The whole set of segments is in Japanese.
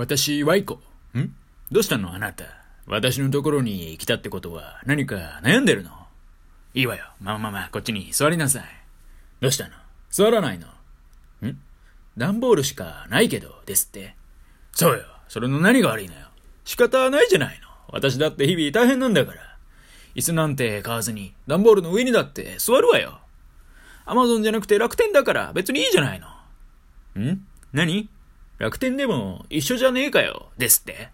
私、ワイコ。ん？どうしたのあなた？私のところに来たってことは何か悩んでるの？いいわよ。まあまあまあ、こっちに座りなさい。どうしたの？座らないの？ん？段ボールしかないけど、ですって。そうよ。それの何が悪いのよ？仕方ないじゃないの。私だって日々大変なんだから。椅子なんて買わずに、段ボールの上にだって座るわよ。アマゾンじゃなくて楽天だから別にいいじゃないの。ん？何？楽天でも一緒じゃねえかよ。ですって。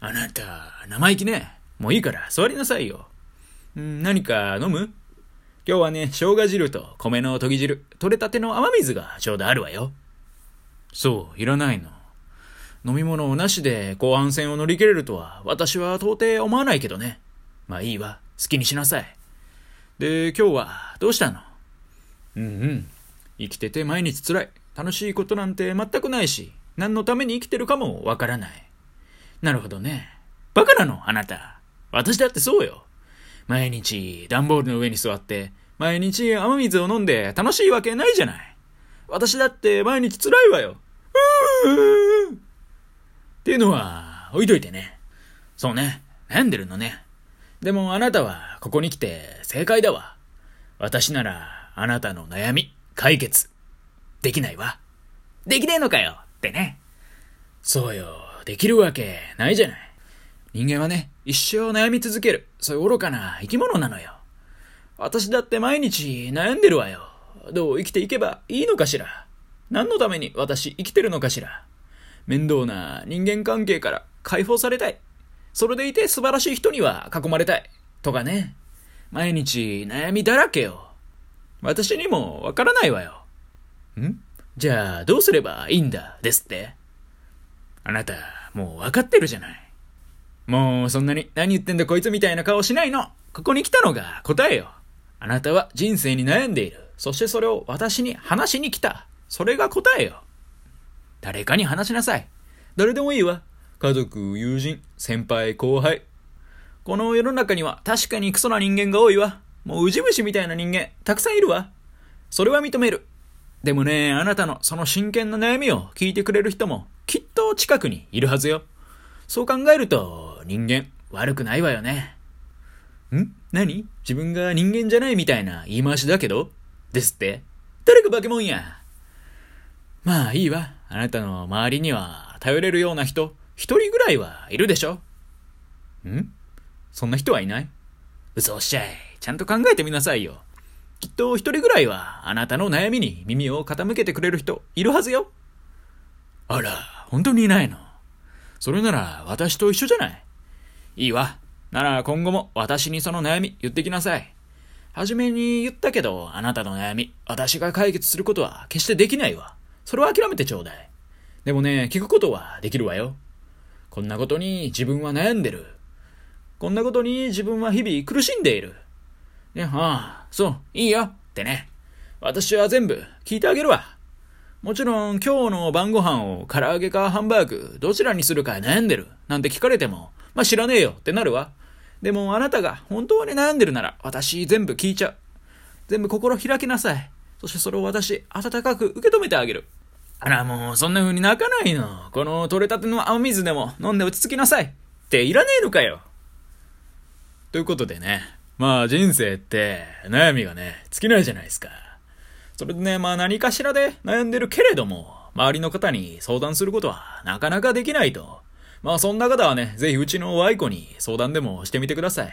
あなた、生意気ね。もういいから座りなさいよ。ん何か飲む？今日はね、生姜汁と米の研ぎ汁、取れたての雨水がちょうどあるわよ。そう、いらないの。飲み物をなしで後半戦を乗り切れるとは、私は到底思わないけどね。まあいいわ。好きにしなさい。で、今日はどうしたの？うんうん。生きてて毎日辛い。楽しいことなんて全くないし、何のために生きてるかもわからない。なるほどね。バカなのあなた。私だってそうよ。毎日段ボールの上に座って、毎日雨水を飲んで楽しいわけないじゃない。私だって毎日辛いわよ。うーっていうのは置いといてね。そうね。悩んでるのね。でもあなたはここに来て正解だわ。私ならあなたの悩み、解決、できないわ。できねえのかよってね。そうよ、できるわけないじゃない。人間はね、一生悩み続ける、そういう愚かな生き物なのよ。私だって毎日悩んでるわよ。どう生きていけばいいのかしら。何のために私生きてるのかしら。面倒な人間関係から解放されたい。それでいて素晴らしい人には囲まれたい。とかね。毎日悩みだらけよ。私にもわからないわよ。ん？じゃあ、どうすればいいんだ、ですって。あなた、もうわかってるじゃない。もう、そんなに何言ってんだこいつみたいな顔しないの。ここに来たのが答えよ。あなたは人生に悩んでいる。そしてそれを私に話しに来た。それが答えよ。誰かに話しなさい。誰でもいいわ。家族、友人、先輩、後輩。この世の中には確かにクソな人間が多いわ。もうウジ虫みたいな人間、たくさんいるわ。それは認める。でもね、あなたのその真剣な悩みを聞いてくれる人も、きっと近くにいるはずよ。そう考えると、人間、悪くないわよね。ん？何？自分が人間じゃないみたいな言い回しだけど？ですって誰が化け物や。まあいいわ。あなたの周りには頼れるような人、一人ぐらいはいるでしょん？そんな人はいない嘘おっしゃい。ちゃんと考えてみなさいよ。きっと一人ぐらいはあなたの悩みに耳を傾けてくれる人いるはずよ。あら、本当にいないの？それなら私と一緒じゃない？いいわ。なら今後も私にその悩み言ってきなさい。はじめに言ったけど、あなたの悩み、私が解決することは決してできないわ。それは諦めてちょうだい。でもね、聞くことはできるわよ。こんなことに自分は悩んでる。こんなことに自分は日々苦しんでいる。ね、ああ、そう、いいよってね。私は全部聞いてあげるわ。もちろん今日の晩ご飯を唐揚げかハンバーグどちらにするか悩んでるなんて聞かれても、まあ知らねえよってなるわ。でもあなたが本当に悩んでるなら私全部聞いちゃう。全部心開きなさい。そしてそれを私温かく受け止めてあげる。あらもうそんな風に泣かないの。この取れたての雨水でも飲んで落ち着きなさい。っていらねえのかよ。ということでね、まあ人生って悩みがね、尽きないじゃないですか。それでね、まあ何かしらで悩んでるけれども、周りの方に相談することはなかなかできないと。まあそんな方はね、ぜひうちのワイコに相談でもしてみてください。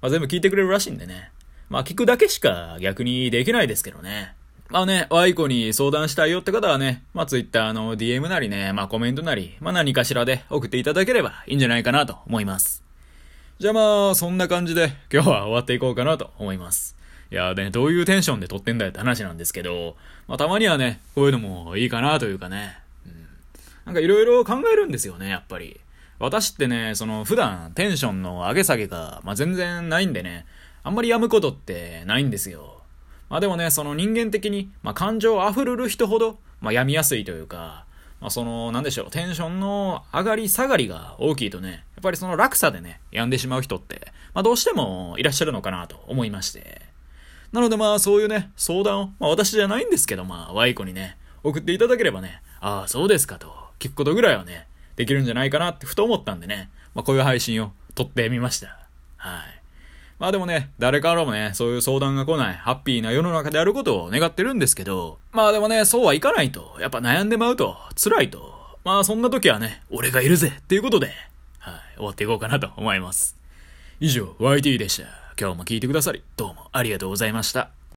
まあ全部聞いてくれるらしいんでね。まあ聞くだけしか逆にできないですけどね。まあね、ワイコに相談したいよって方はね、まあツイッターの DM なりね、まあコメントなり、まあ何かしらで送っていただければいいんじゃないかなと思います。じゃあまあ、そんな感じで今日は終わっていこうかなと思います。いやね、どういうテンションで撮ってんだよって話なんですけど、まあたまにはね、こういうのもいいかなというかね、うん、なんかいろいろ考えるんですよね、やっぱり。私ってね、その普段テンションの上げ下げが、まあ全然ないんでね、あんまりやむことってないんですよ。まあでもね、その人間的に、まあ感情溢れる人ほど、まあ病みやすいというか、まあ、その、なんでしょう、テンションの上がり下がりが大きいとね、やっぱりその落差でね、病んでしまう人って、まあ、どうしてもいらっしゃるのかなと思いまして。なのでまあ、そういうね、相談を、まあ、私じゃないんですけど、まあ、ワイコにね、送っていただければね、ああ、そうですかと、聞くことぐらいはね、できるんじゃないかなってふと思ったんでね、まあこういう配信を撮ってみました。はい。まあでもね、誰からもね、そういう相談が来ない、ハッピーな世の中であることを願ってるんですけど、まあでもね、そうはいかないと、やっぱ悩んでまうと、辛いと、まあそんな時はね、俺がいるぜっていうことで、はい、終わっていこうかなと思います。以上、YT でした。今日も聞いてくださり、どうもありがとうございました。